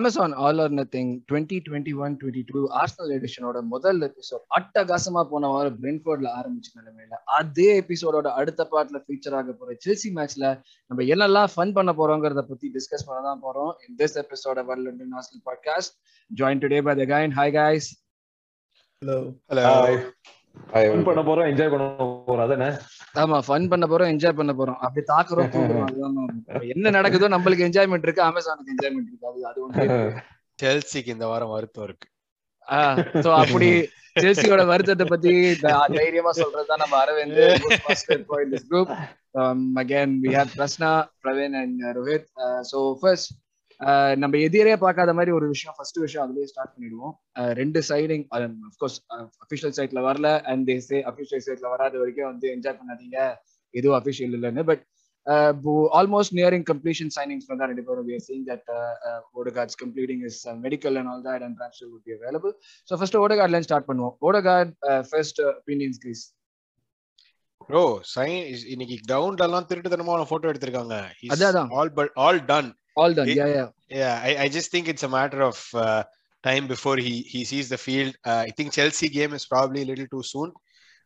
Amazon all or nothing twenty twenty one twenty two Arsenal எடிஷனோட முதல் episode அட்டகாசமா போன வாரம் பிரென்ஃபோர்ட்ல ஆரம்பிச்ச நிலைமையில அதே எபிசோடோட அடுத்த பார்ட்ல ஃபீச்சர் ஆக போற செல்சி மேட்ச்ல நம்ம என்னெல்லாம் ஃபன் பண்ண போறோங்கிறத பத்தி டிஸ்கஸ் பண்ண தான் போறோம் in this episode our London Arsenal podcast join today by the gain hi guys hello hello fun பண்ண போறோம் என்ஜாய் பண்ண போறோம். அதானே? ஆமா ஃபன் பண்ண போறோம் என்ஜாய் பண்ண போறோம். அப்படி தாக்குறோம். என்ன நடக்குதோ நம்மளுக்கு என்ஜாய்மெண்ட் இருக்கு அமேசானுக்கு என்ஜாய்மெண்ட் இருக்கு. அது அது ஒன்று செல்சிக்கு இந்த வாரம் வருத்தம் இருக்கு. சோ அப்படி செல்சியோட வருத்தத்தை பத்தி தைரியமா சொல்றதுதான் நம்ம Aravind group again we have Prasanna Praveen and Rohit so first நம்ம எதிரே பார்க்காத மாதிரி ஒரு விஷயம் ஃபர்ஸ்ட் விஷயம் அதுலயே ஸ்டார்ட் பண்ணிடுவோம் ரெண்டு சைடிங் அஃப்கோர்ஸ் அஃபிஷியல் சைட்ல வரல அண்ட் தே சே அஃபிஷியல் சைட்ல வராத வரைக்கும் வந்து என்ஜாய் பண்ணாதீங்க எதுவும் அஃபிஷியல் இல்லைன்னு but almost nearing completion signings வந்து ரெண்டு பேரும் we are seeing that uh, uh, Odegaard's completing his uh, medical and all that and transfer would be available. So first Odegaard line start பண்ணுவோம் first uh, opinions Chris. Bro sign இன்னைக்கு கிரவுண்ட்ல எல்லாம் திருட்டுத்தனமான photo எடுத்திருக்காங்க அதான். All all done All done. It- Yeah, yeah. yeah I, I just think it's a matter of uh, time before he he sees the field uh, I think Chelsea game is probably a little too soon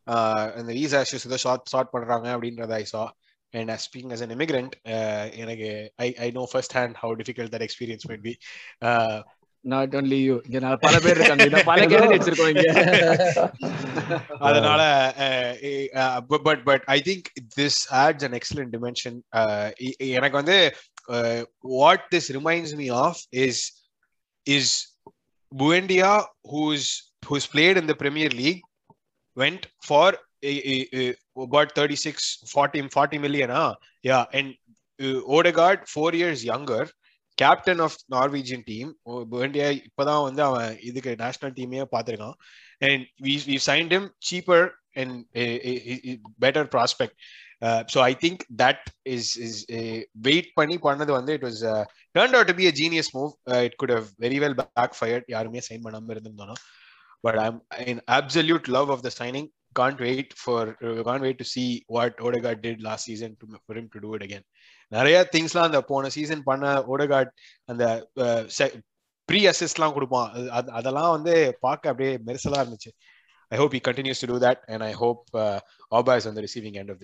uh, and the visa issues ஏதோ short short பண்றாங்க அப்படின்றத I saw and as speaking as an immigrant uh, எனக்கு I, I know first hand how difficult that experience might be uh, Not only you. இங்க நான் பல பேர் இருக்காங்க இங்க பல candidates இருக்கோம் இங்க. அதனால but but I think this adds an excellent dimension எனக்கு வந்து what this reminds me of is is Buendia who's who's played in the Premier League went for about 36 40 40 million ah yeah and uh, Odegaard 4 years younger captain of Norwegian team வேண்டிய இப்பதான் வந்து அவன் இதுக்கு national டீமே பார்த்துருக்கான் and we signed him cheaper and better prospect So I think that is is wait பண்ணி பண்ணது வந்து it was turn out to be a genius move it could have very well backfired யாருமே sign பண்ணாம இருந்திருந்தோம் but I'm in absolute love of the signing can't wait for uh, can't wait to see what Odegaard did last season to, for him to do it again. நிறைய திங்ஸ்லாம் அந்த போன season பண்ண Odegaard அந்த uh, pre அசிஸ்ட்லாம் கொடுப்பான். அது- அதெல்லாம் வந்து பார்க்க அப்படியே மெரிசலா இருந்துச்சு. I hope he continues to do that and I hope uh, Auba is on the receiving.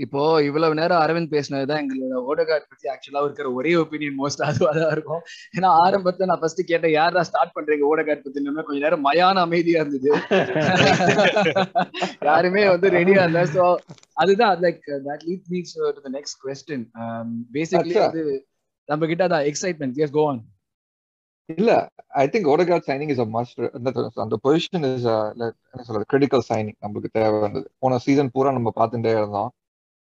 இப்போ இவ்வளவு நேரம் அரவிந்த் பேசினதுதான் எங்களோட ஓடகார்ட் பத்தி ஆக்சுவலா இருக்கிற ஒரே ஒப்பீனியன் மோஸ்ட் அதுவா தான் இருக்கும் ஏன்னா ஆரம்பத்துல நான் ஃபர்ஸ்ட் கேட்டேன் யாரா ஸ்டார்ட் பண்றீங்க ஓடகார்ட் பத்தி கொஞ்ச நேரம் மயான அமைதியா இருந்தது யாருமே வந்து ரெடியா இல்ல சோ அதுதான் like that lead me to the next question basically அச்சா. அது நம்ம கிட்ட அதான் எக்ஸைட்மெண்ட் எஸ் கோ ஆன் இல்ல I think Odegaard signing is a must அந்த பொசிஷன் இஸ் என்ன சொல்றது கிரிட்டிக்கல் சைனிங் நம்மளுக்கு தேவை வந்தது போன சீசன் பூரா நம்ம பார்த்துட்டே இருந்தோம்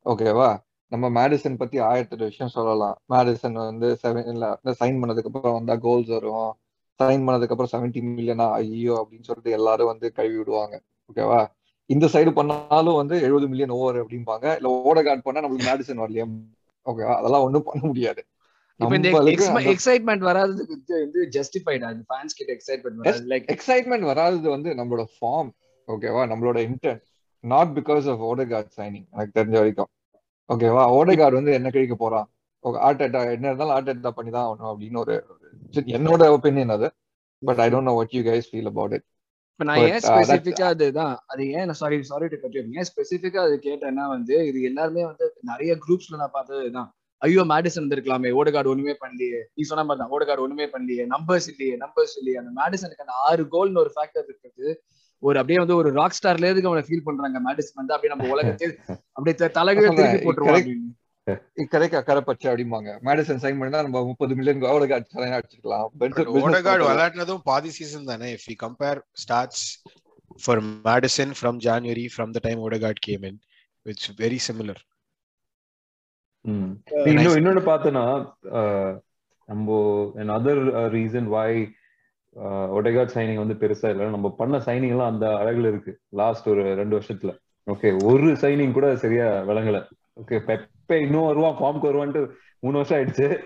ஓகேவா நம்ம மேடிசன் பத்தி ஆயிரத்தி விஷயம் சொல்லலாம். மேடிசன் வந்து செவன் சைன் பண்ணதுக்கு அப்புறம் வந்தா கோல்ஸ் வரும். சைன் பண்ணதுக்கு அப்புறம் செவன்டி மில்லியனா ஐயோ அப்படின்னு சொல்லிட்டு எல்லாரும் வந்து கழுவி விடுவாங்க. ஓகேவா இந்த சைடு பண்ணாலும் வந்து எழுபது மில்லியன் ஓவர் அப்படிம்பாங்க. இல்ல ஓடகார்ட் பண்ணா நம்மளுக்கு மேடிசன் வரலையா? ஓகேவா அதெல்லாம் ஒண்ணும் பண்ண முடியாது. எக்ஸைட்மெண்ட் வராததுக்கு வந்து- ஜஸ்டிஃபைடா இந்த ஃபேன்ஸ் கிட்ட எக்ஸைட்மெண்ட் வராது லைக் எக்ஸைட்மெண்ட் வராதது வந்து நம்மளோட ஃபார்ம் ஓகேவா நம்மளோட intent not because of Odegaard signing எனக்கு தெரிஞ்ச வரைக்கும். ஓகேவா ஓடகார்ட் வந்து என்ன கழிக்க போறான் ஆர்டெட்டா என்ன இருந்தாலும் ஆர்டெட்டா பண்ணி தான் ஆகணும் அப்படின்னு ஒரு என்னோட ஒப்பீனியன் அது. But I don't know what you guys feel about it இப்ப நான் ஏன் uh, that's- ஸ்பெசிபிக்கா அதுதான். அது ஏன் சாரி சாரி டு கட் ஏன் ஸ்பெசிபிக்கா அது கேட்டேன்னா வந்து இது எல்லாருமே வந்து நிறைய குரூப்ஸ்ல நான் பார்த்ததுதான் ஐயோ மேடிசன் இருந்திருக்கலாமே ஓடகார்டு ஒண்ணுமே பண்ணலையே. நீ சொன்ன மாதிரி தான் ஓடகார்டு ஒண்ணுமே பண்ணலையே. நம்பர்ஸ் இல்லையே நம்பர்ஸ் இல்லையே. அந்த மேடிசனுக்கு அந்த ஆறு கோல்னு ஒரு ஃபேக்டர் இருக்குது. ஒரு அப்படியே வந்து ஒரு ராக் ஸ்டார்ல எதுக்கு அவனை ஃபீல் பண்றாங்க மேடிசன் வந்து அப்படியே நம்ம உலகத்தை அப்படியே த- தலைகீழ திருப்பி. அப்படின்னு. கரெக்டா கரப்பச்சு அப்படிம்பாங்க மேடிசன் சைன் பண்ணி நம்ம முப்பது million Odegaard sign But Odegaard விளையாடினதும் பாதி சீசன் தானே if we compare stats for Madison from January from the time Odegaard came in it's very similar. ம். nice. இன்னும் இன்னொன்னு பார்த்தோன்னா நம்ம other reason why Odegaard signing வந்து பெருசா இல்லை. நம்ம பண்ண சைனிங் எல்லாம் அந்த அழகுல இருக்கு. லாஸ்ட் ஒரு ரெண்டு வருஷத்துல. ஓகே ஒரு சைனிங் கூட சரியா விளங்கல. ஓகே பெப்பே இன்னும் வருவான் ஃபார்ம்க்கு வருவான்ட்டு மூணு வருஷம் ஆயிடுச்சு.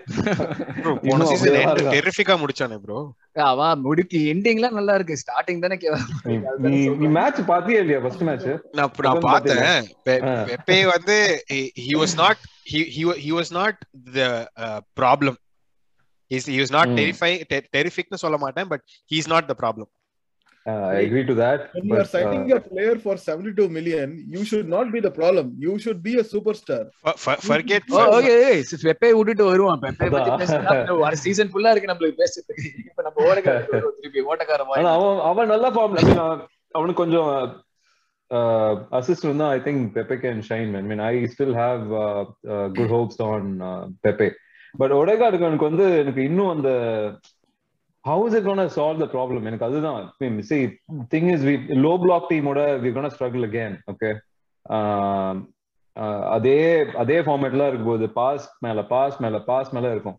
முடிச்சானே ப்ரோ அவன் முடிக்கு எண்டிங்லாம் நல்லா இருக்கு. ஸ்டார்டிங் தானே நீ- நீ நீ மேட்ச் பாத்தியே இல்லையா ஃபர்ஸ்ட் மேட்ச் நான் பார்த்தேன். பெப்பே வந்து he was not he he wa- he was not the uh, problem He's he was not Hmm. terrifying ter- terrific னு சொல்ல மாட்டேன் but he's not the problem Uh, I agree to that. When you are But, signing uh, a player for 72 million, you should not be the problem. You should be a superstar. For- for- forget oh okay Pepe விட்டுட்டு வருவான் பெப்பே பத்தி. பேசினா ஒரு season ஃபுல்லா இருக்கு நம்மளுக்கு பேசுறதுக்கு இப்ப நம்ம ஓடக்கார திருப்பி ஓட்டக்கார மாதிரி அவன் அவன் நல்ல ஃபார்ம்ல அவனுக்கு கொஞ்சம் அசிஸ்ட் இருந்தா I think Pepe can shine I mean I still have good hopes on Pepe but ஒடேகார்டுக்கு எனக்கு வந்து எனக்கு இன்னும் அந்த how is it gonna solve the problem எனக்கு அதுதான். The thing is we low block டீமோட we gonna struggle again okay அதே அதே ஃபார்மேட்ல இருக்கும்போது பாஸ் மேல பாஸ் மேல பாஸ் மேல இருக்கும்.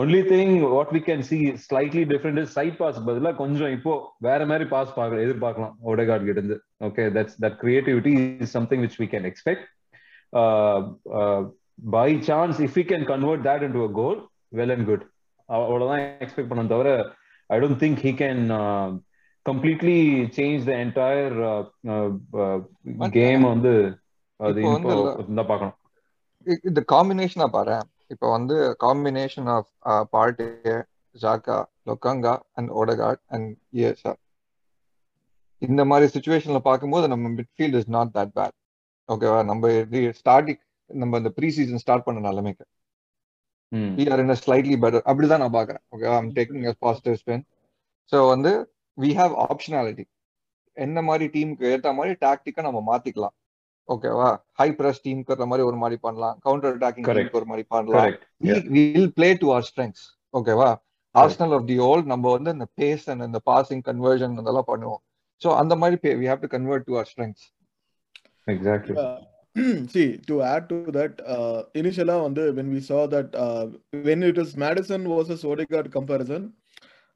Only thing what we can see slightly different is side pass பதிலா கொஞ்சம் இப்போ வேற மாதிரி பாஸ் பார்க்க எதிர்பார்க்கலாம் ஓடேகார்ட் கிட்ட இருந்து. Okay that's that creativity is something which we can expect by chance if we can convert that into a goal well and good அவ்வளவுதான் எக்ஸ்பெக்ட் பண்ண தவிர I don't think he can completely change the entire game வந்து அது. இருந்தா பார்க்கணும். இந்த காம்பினேஷனா பாரு இப்போ வந்து combination of Partey Xhaka Lokonga and Odegaard and ESR இந்த மாதிரி சுச்சுவேஷன்ல பார்க்கும்போது நம்ம midfield is not that bad ஓகேவா நம்ம ஸ்டார்டிங் நம்ம இந்த ப்ரீ சீசன் ஸ்டார்ட் பண்ண நிலைமைக்கு. are in a slightly better அப்படிதான் நான் பாக்குறேன் okay I'm taking a positive spin so வந்து வி ஹாவ் ஆப்ஷனாலிட்டி என்ன மாதிரி டீமுக்கு ஏற்ற மாதிரி டாக்டிக்கா நம்ம மாத்திக்கலாம். ஓகேவா ஹை பிரஸ் டீமுக்கு மாதிரி ஒரு மாதிரி பண்ணலாம். கவுண்டர் அட்டாக்கிங் ஒரு மாதிரி பண்ணலாம். Will play to our strengths ஓகேவா ஆர்ஸ்னல் ஆஃப் தி ஓல்ட் நம்ம வந்து இந்த பேஸ் அண்ட் இந்த பாசிங் கன்வர்ஷன் அதெல்லாம் பண்ணுவோம். ஸோ அந்த மாதிரி we have to convert to our strengths Exactly. Uh, see, to add to that, uh, initially on the, when we saw that uh, when it was Madison versus Odegaard comparison,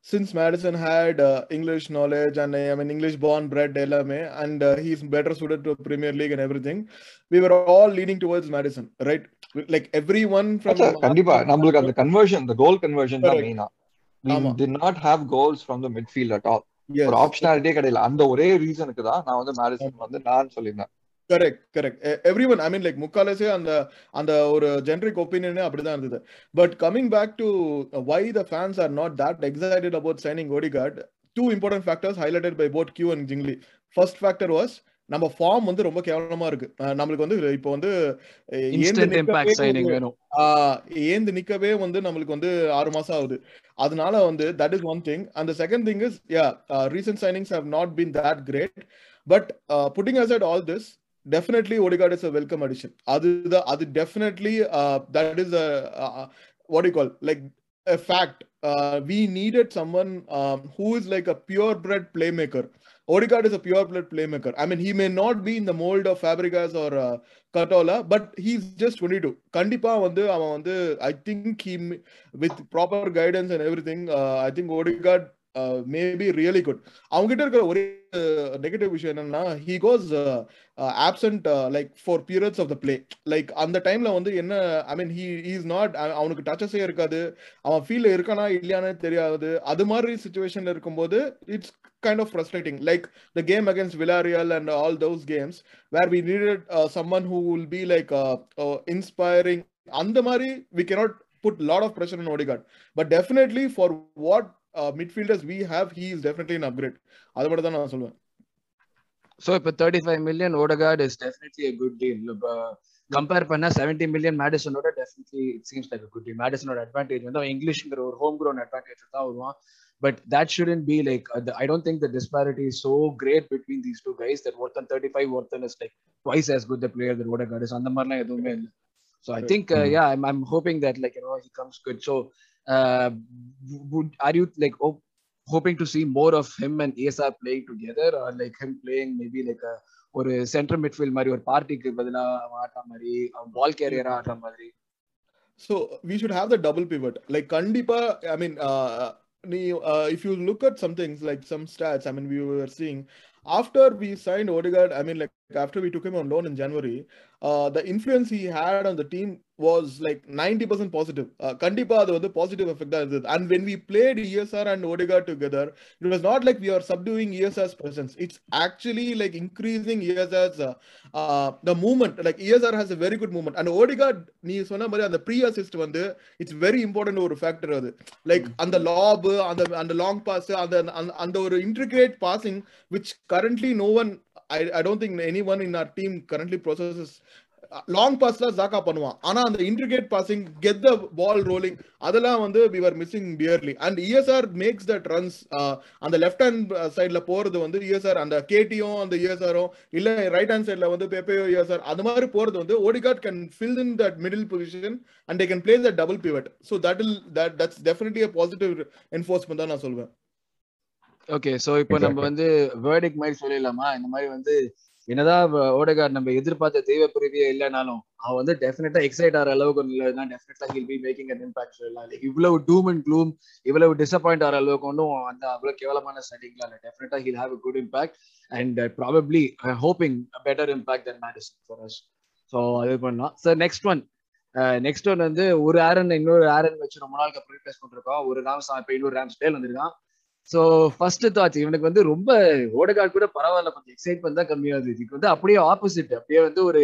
since Madison had uh, English knowledge and uh, I mean English born bred LMA and uh, he's better suited to Premier League and everything, we were all leaning towards Madison, right? Like everyone from கண்டிப்பா நம்மளுக்கு அந்த conversion இந்த கோல் conversion தான். மெயினா we did not have goals from the midfield at all ஒரு ஆப்ஷனாலிட்டியே கிடையாது அந்த ஒரே ரீசனுக்கு தான் நான் வந்து மேடிசன் வந்து நான் சொல்லியிருந்தேன் correct correct every one I mean like முக்காலசே அந்த அந்த ஒரு ஜென்ரிக் ஒப்பீனியனே அப்படிதான் இருந்தது. But coming back to why the fans are not that excited about signing Odegaard two important factors highlighted by boat கியூ அண்ட் ஜிங்லி ஃபர்ஸ்ட் ஃபேக்டர் வாஸ் நம்ம form வந்து ரொம்ப கேவலமா இருக்கு. நம்மளுக்கு வந்து இப்போ வந்து ஏந்து நிக்கவே வந்து- நம்மளுக்கு வந்து ஆறு மாசம் ஆகுது. அதனால வந்து that is one thing and second thing is yeah recent signings have not been that great but putting aside all this definitely Odegaard is a welcome addition. Other, other definitely uh, that is a what do you call like a fact. Uh, we needed someone um, who is like a purebred playmaker. Odegaard is a purebred playmaker. I mean, he may not be in the mold of Fabregas or uh, Katola, but he's just 22. Kandipa, I think with proper guidance and everything, uh, I think Odegaard uh, may be really good. அவங்க கிட்ட இருக்கிற ஒரே negative விஷயம் என்னன்னா he goes uh, uh, absent uh, like for periods of the play. Like அந்த டைம்ல வந்து என்ன I mean he he is not அவ- அவனுக்கு டச்சஸே இருக்காது அவன் ஃபீல்ல இருக்கானா இல்லையானே தெரியாது அது மாதிரி சுச்சுவேஷன்ல இருக்கும்போது it's kind of frustrating like the game against Villarreal and all those games where we needed uh, someone who will be like uh, uh, inspiring அந்த மாதிரி we cannot put lot of pressure on Odegaard but definitely for what uh, midfielders we have he is definitely an upgrade. அது மட்டும் தான் நான் சொல்லுவேன் so இப்போ thirty five million Odegaard is definitely a good deal இப்போ compare பண்ணா seventy million மேடிசனோட definitely it seems like good deal மேடிசனோட advantage வந்து அவன் இங்கிலீஷ்ங்கிற ஒரு ஹோம் க்ரோன் அட்வான்டேஜ் தான் வருவான். But that shouldn't be like I don't think the disparity is so great between these two guys that ஒருத்தன் thirty five ஒருத்தன் is like twice as good the player that Odegaard is அந்த மாதிரிலாம் எதுவுமே இல்லை. So I think Mm. Yeah I'm I'm hoping that like you know he comes good so would are you like op- hoping to see more of him and ASR playing together or like him playing maybe like a ஒரு central midfield மாதிரி ஒரு பார்ட்டிக்கு பதிலா அவன் ஆடுற மாதிரி அவன் பால் கேரியரா ஆடுற மாதிரி So we should have the double pivot. Like Kandipa, I mean, uh, nee- uh, if you look at some things like some stats, I mean, we were seeing after we signed Odegaard, I mean, like after we took him on loan in January, uh, the influence he had on the team was like 90% positive. Uh, Kandipa, அது வந்து positive effect தான் இருந்தது. And when we played ESR and Odegaard together, it was not like we are subduing ESR's presence. It's actually like increasing ESR's uh, uh, the movement. Like ESR has a very good movement. And Odegaard, நீ சொன்ன மாதிரி அந்த pre assist வந்து it's very important ஒரு factor அது like அந்த lob அந்த அந்த லாங் பாஸ் அந்த அந்த- அந்த ஒரு intricate passing which currently no one I I don't think any one in our team currently processes long பாஸ்ல ஜாக்கா பண்ணுவான். ஆனா அந்த intricate passing get the ball rolling அதெல்லாம் வந்து we are missing purely and ESR makes that runs அந்த left hand சைட்ல போறது வந்து இஎஸ்ஆர் அந்த கேடியும் அந்த இஎஸ்ஆரும் இல்ல ரைட் ஹேண்ட் சைட்ல வந்து பெப்பேயோ இஎஸ்ஆர் அது மாதிரி போறது வந்து Odegaard can fill in that middle position and they can play the double pivot so that'll that that's definitely positive enforcement தான் நான் சொல்வேன். ஓகே சோ இப்போ நம்ம. வந்து வேர்டிக் மாதிரி சொல்லிடலாமா? இந்த மாதிரி வந்து என்னதான் ஓடகார்ட் நம்ம எதிர்பார்த்த தெய்வ பிரிவியே இல்லைனாலும் அவன் வந்து டெஃபினட்டா எக்ஸைட் ஆகிற அளவுக்கு ஒன்றும் இல்லை டெஃபினட்டா he'll be making an impact சொல்லலாம் லைக் இவ்வளவு டூம் அண்ட் க்ளூம் இவ்வளவு டிசப்பாயிண்ட் ஆகிற அளவுக்கு ஒன்றும் அந்த அவ்வளவு கேவலமான ஸ்டடிங்லாம் இல்லை. டெஃபினட்டா he'll have a good impact and probably hoping better impact than Maddison far as so அது பண்ணலாம். Sir next one next one வந்து ஒரு ஆரன் இன்னொரு ஆரன் வச்சு ரொம்ப நாளுக்கு அப்புறம் ரீப்ளேஸ் பண்ணிருக்கோம் ஒரு ராம்ஸ் இப்போ இன்னொரு ராம்ஸ் டேல் வந்திருக்கான். ஸோ ஃபர்ஸ்ட் தாட்ஸ் இவனுக்கு வந்து ரொம்ப ஓடகார்ட் கூட பரவாயில்ல கொஞ்சம் எக்ஸைட்மெண்ட் தான் கம்மியாகுது இதுக்கு வந்து அப்படியே ஆப்போசிட் அப்படியே வந்து ஒரு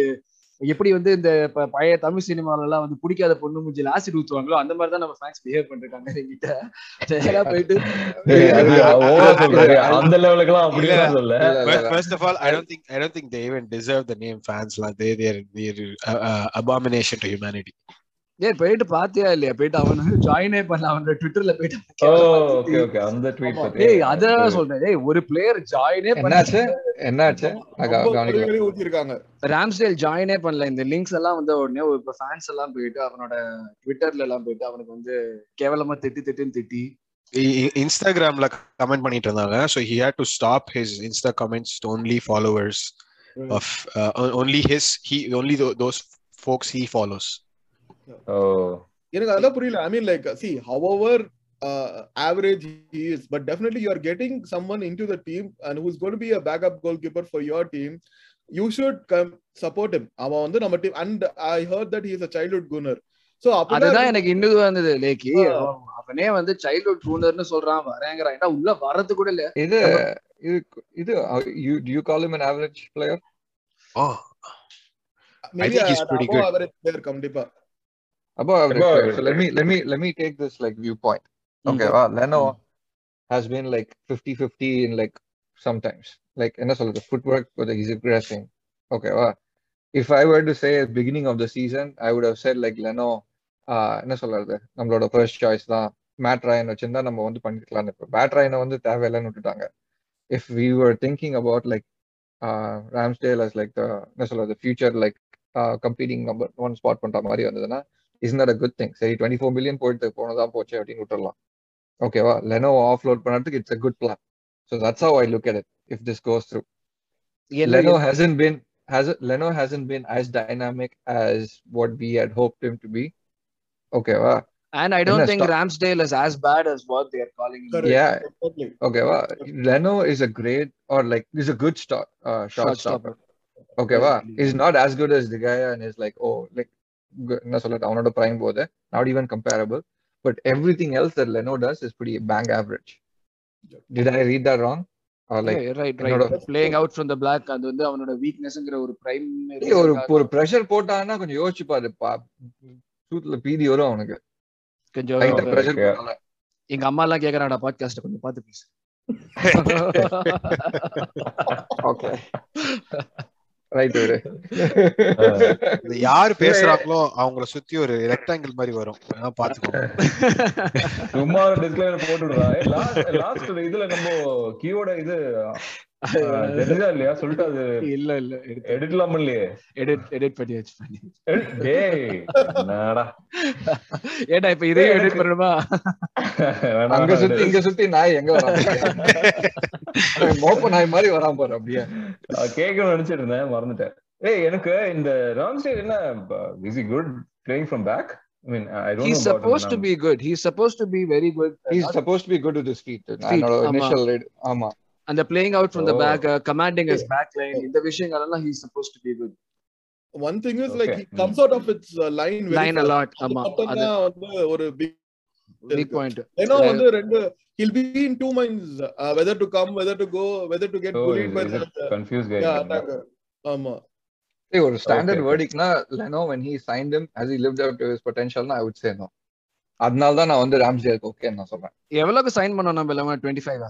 எப்படி வந்து இந்த பழைய தமிழ் சினிமால எல்லாம் வந்து பிடிக்காத பொண்ணு மூஞ்சில ஆசிட் ஊத்துவாங்களோ அந்த மாதிரி தான் நம்ம ஃபேன்ஸ் பிஹேவ் பண்ணிருக்காங்க என்கிட்ட. நேரா போயிட்டு. அந்த லெவலுக்குலாம் அப்படிலாம் சொல்ல இல்ல, இல்ல, But இல்ல. first of all, I don't think I don't think they even deserve the name fans. Like ஏய் போயிட்டு பாத்தியா இல்லையா? போயிட்டு அவன் ஜாயினே பண்ணல. அவனோட ட்விட்டர்ல போயிட்டு அந்த ட்வீட். ஏய் அதான் சொல்றேன். ஏய் ஒரு பிளேயர் ஜாயினே பண்ணல என்னாச்சு? குறைகளே ஊத்திருக்காங்க. ராம்ஸ்டேல் ஜாயினே பண்ணல. இந்த லிங்க்ஸ் எல்லாம் வந்து உடனே ஒரு இப்ப ஃபேன்ஸ் எல்லாம் போயிட்டு அவனோட ட்விட்டர்ல எல்லாம் போயிட்டு அவனுக்கு வந்து கேவலமா திட்டி திட்டுன்னு திட்டி. Instagramல comment பண்ணிட்டு இருந்தாங்க. So he had to stop his Insta comments to only followers of uh, on- only his he only tho- எனக்கு அதெல்லாம் புரியல. I mean like see however average is but definitely you are getting someone in to the team and who's gonna be a backup goalkeeper for your team you should come support him. அவன் வந்து நம்ம team and I heard that he is a childhood gunner so அதுதான் எனக்கு இன்னும் வந்தது. லேக்கி ஆ. அவனே வந்து childhood ரூனர்னு சொல்றான். வரேங்கிறான் ஏன்னா உள்ள வரது கூட இல்ல. இது இது இது you you call him an average player? Oh, maybe think he's pretty good. Average player கண்டிப்பா. Above average Above average So let me let me let me take this like viewpoint. Okay, wow, Leno Mm. has been like 50-50 in like sometimes. Like என்ன சொல்றது footwork but he's aggressing. Okay, wow. If I were to say at beginning of the season, I would have said like Leno என்ன சொல்றது நம்மளோட first choice தான் Matt Ryan வச்சிருந்தா நம்ம வந்து பண்ணிக்கலாம் இப்போ பேட் ராயனை வந்து தேவையில்லைன்னு விட்டுட்டாங்க if we were thinking about like Ramsdale as like the என்ன சொல்றது future like competing number one spot பண்ற மாதிரி வந்ததுன்னா Is not a good thing சரி டுவெண்ட்டி ஃபோர் மில்லியன் போயிட்டு போனதான் போச்சு அப்படின்னு விட்டுறலாம் ஓகேவா லெனோ ஆஃப்லோட் பண்ணுறதுக்கு it's a good plan so that's how I look at it if this goes through என்ன- Leno hasn't been has Leno hasn't been as dynamic as what we had hoped him to be. Okay, wow. and I don't என்ன think stop- Ramsdale is as bad as what they are calling him. Correct. Yeah, Exactly. okay, wow. Leno is a great or like is a good start uh, shot Shot stopper. stopper. Okay, wow. Basically. He's not as good as the guy and is like oh like என்ன சொல்றது அவனோட prime போது not even comparable. But everything else that Leno does is pretty bang average. Did I read that wrong? Or like Yeah, right, right. என்னோட- Playing out from the black அது வந்து அவனோட வீக்னஸ்ங்கிற ஒரு prime pressure போட்டான்னா கொஞ்சம் யோசிச்சு பாரு சூட்ல பீதி வரும் அவனுக்கு கொஞ்சம் எங்க அம்மா எல்லாம் கேக்குறாடா பாட்காஸ்ட் கொஞ்சம் பாத்து பேசு ஓகே ரைட் யாரு பேசுறாங்களோ அவங்கள சுத்தி ஒரு ரெக்டாங்கிள் மாதிரி வரும். வேணா பாத்துக்கோங்க சும்மா ஒரு டிஸ்க்ளைமர் போட்டு விடுறா லாஸ்ட் லாஸ்ட் இதுல நம்ம கீயோட இது தெரிஞ்சா இல்லையா? சொல்லிட்டு அது இல்ல இல்ல எடுக்கலாம் இல்லையே எடிட் எடிட் பண்ணி வச்சு பண்ணி டேய் என்னடா? ஏடா இப்ப இதையும் எடிட் பண்ணணுமா? அங்க சுத்தி இங்க சுத்தி நாய் எங்க வரான் மோப்ப நாய் மாதிரி வரான் பாரு அப்படியே. நான் கேட்கணும்னு நினைச்சிட்டு இருந்தேன் மறந்துட்டேன். ஏய் எனக்கு இந்த ராம்ஸ்டேல் என்ன is a good playing from back I mean I don't he's no supposed to be good. He's supposed to be very good. He's supposed to be good with his feet. Feet, என்னோட ஆமா. initial read ஆமா. அந்த playing out from the Oh. back uh, commanding his back line இந்த விஷயங்கள் எல்லாம் he's supposed to be good one thing is like Okay. he comes out of its uh, line very line fast. A lot அது ஆமா அது வந்து ஒரு big weak point ஏன்னா வந்து ரெண்டு he'll be in two minds uh, whether to come whether to go whether to get So, bullied is, by is the it confused guy? yeah attacker ஆமா ஒரு standard. வேர்டிக்னா Leno when he signed him has he lived up to his potential I would say no அதனால தான் நான் வந்து ராம்ஸ்டேலுக்கு okay நான் சொல்றேன் எவ்வளவுக்கு sign பண்ணோம் நம்ம எல்லாமே twenty five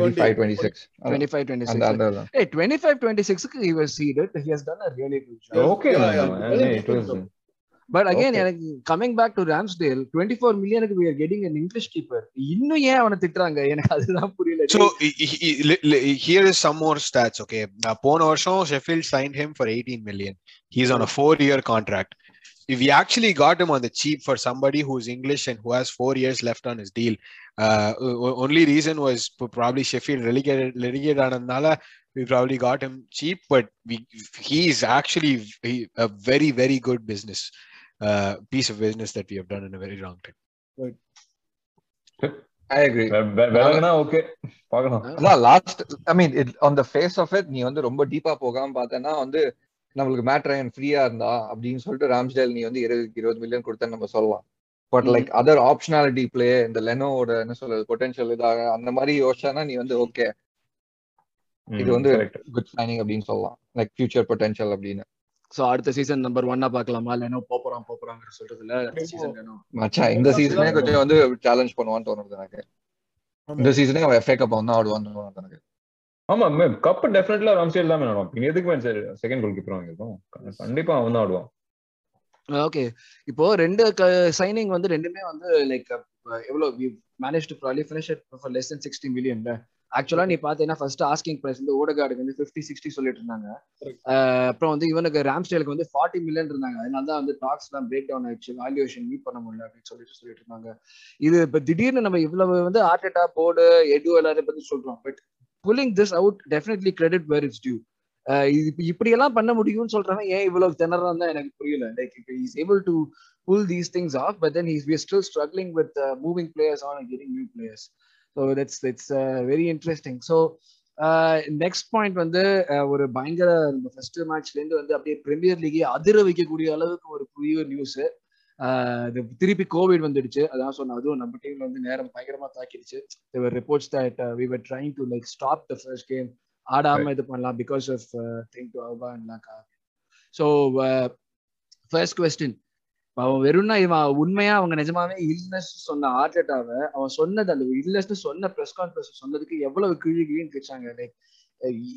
25 26 twenty five twenty அந்த சிக்ஸ் அந்த ஏய் டுவெண்ட்டி ஃபைவ் டுவெண்ட்டி சிக்ஸ்க்கு he was seeded he has done a really good job Okay, Yeah, man. yeah. man. Very Hey, it was, decent. But again Okay. எனக்கு coming back to Ramsdale twenty four மில்லியனுக்கு we are getting an English keeper இன்னும் ஏன் அவனை திட்டுறாங்க எனக்கு அதுதான் புரியல So he- he- he- li- li- here is some more stats. Okay, uh, போன வருஷம் Sheffield signed him for 18 million. He's on a four-year contract. If we actually got him on the cheap for somebody who's English and who has four years left on his deal, uh, o- o- only reason was p- probably Sheffield relegated relegated ஆனதுனால we probably got him cheap. But we he is actually v- a very very good business uh, piece of business that we have done in a very long time. I agree வெ- வெ- விலகுனா okay. பார்க்கலாம். அதான் last I mean on the face of it நீ வந்து ரொம்ப டீப்பா போகாம பார்த்தேன்னா வந்து நம்மளுக்கு மேட் ரயன் ஃப்ரீயா இருந்தா அப்படின்னு சொல்லிட்டு ராம்ஸ்டேல் நீ வந்து இருபது இருபது மில்லியன் கொடுத்தா நம்ம சொல்லலாம். But like other optionality play இந்த லெனோவோட என்ன சொல்றது பொட்டன்ஷியல் இதாக அந்த மாதிரி யோசிச்சானா நீ வந்து ஓகே இது வந்து. குட் சைனிங் அப்படின்னு சொல்லலாம். லைக் ஃபியூச்சர் பொட்டன்ஷியல் அப்படின்னு. சோ அடுத்த சீசன் நம்பர் ஒன்னா பாக்கலாமா இல்லைனோ போறான் போறாங்கிற சொல்றதுல சீசன் மச்சான் இந்த சீசனே கொஞ்சம் வந்து சேலஞ்ச் பண்ணுவான்னு தோணுது எனக்கு. இந்த சீசனே அவன் எஃப்ஏ கப் வந்து ஆடுவான்னு தோணுது ஆமா மேம் கப் டெஃபினெட்லா ராம்ஸ்டேல் தான் ஆடுவான் எதுக்கு செகண்ட் கோல் கீப்பர் வாங்கிருக்கோம் கண்டிப்பா அவன் தான் ஆடுவான். ஓகே இப்போ ரெண்டு சைனிங் வந்து ரெண்டுமே வந்து லைக் எவ்வளவு? Manage to probably finish it for less than sixty மில்லியன்ல ஆக்சுவலா நீ பாத்தீங்கன்னா ஃபர்ஸ்ட் ஆஸ்கிங் பிரைஸ் வந்து ஓடகார்டுக்கு வந்து ஃபிஃப்டி சிக்ஸ்டி சொல்லிட்டு இருந்தாங்க. அப்புறம் வந்து இவனுக்கு ராம்ஸ்டேலுக்கு வந்து ஃபார்ட்டி மில்லியன் இருந்தாங்க. அதனால தான் வந்து டாக்ஸ் எல்லாம் பிரேக் டவுன் ஆயிடுச்சு. வேல்யூவேஷன் மீட் பண்ண முடியல அப்படின்னு சொல்லிட்டு சொல்லிட்டு இருந்தாங்க. இது இப்ப திடீர்னு நம்ம இவ்வளவு வந்து ஆர்டேட்டா போர்டு எடு எல்லாரையும் பத்தி சொல்றோம். But pulling this out definitely credit where it's due இப்படி எல்லாம் பண்ண முடியும்னு சொல்றவன் ஏன் இவ்வளவு திணறான் தான் எனக்கு புரியல. லைக் இப்போ is able to pull these things off but then is we still struggling with moving players on on new players so that's so very interesting so next point வந்து uh, ஒரு பயங்கர ஃபர்ஸ்ட் மேட்ச்லேருந்து வந்து அப்படியே premier லீகே அதிர வைக்கக்கூடிய அளவுக்கு ஒரு புதிய நியூஸ் திருப்பி கோவிட் வந்துடுச்சு. அதான் சொன்ன அதுவும் நம்ம டீம்ல வந்து நேரம் பயங்கரமா தாக்கிடுச்சு. Reports that we were trying to like stop the first game ஆடாம இது பண்ணலாம் because of thing to Auba லாக்கா so first question அவன் வெறும்னா இவன் உண்மையா அவங்க நிஜமாவே இல்னஸ் சொன்ன ஆர்டேட்டாவை அவன் சொன்னது அந்த இல்னஸ் சொன்ன ப்ரெஸ் கான்ஃபரன்ஸ் சொன்னதுக்கு எவ்வளவு கிழி கிழின்னு கிழிச்சாங்க. லைக்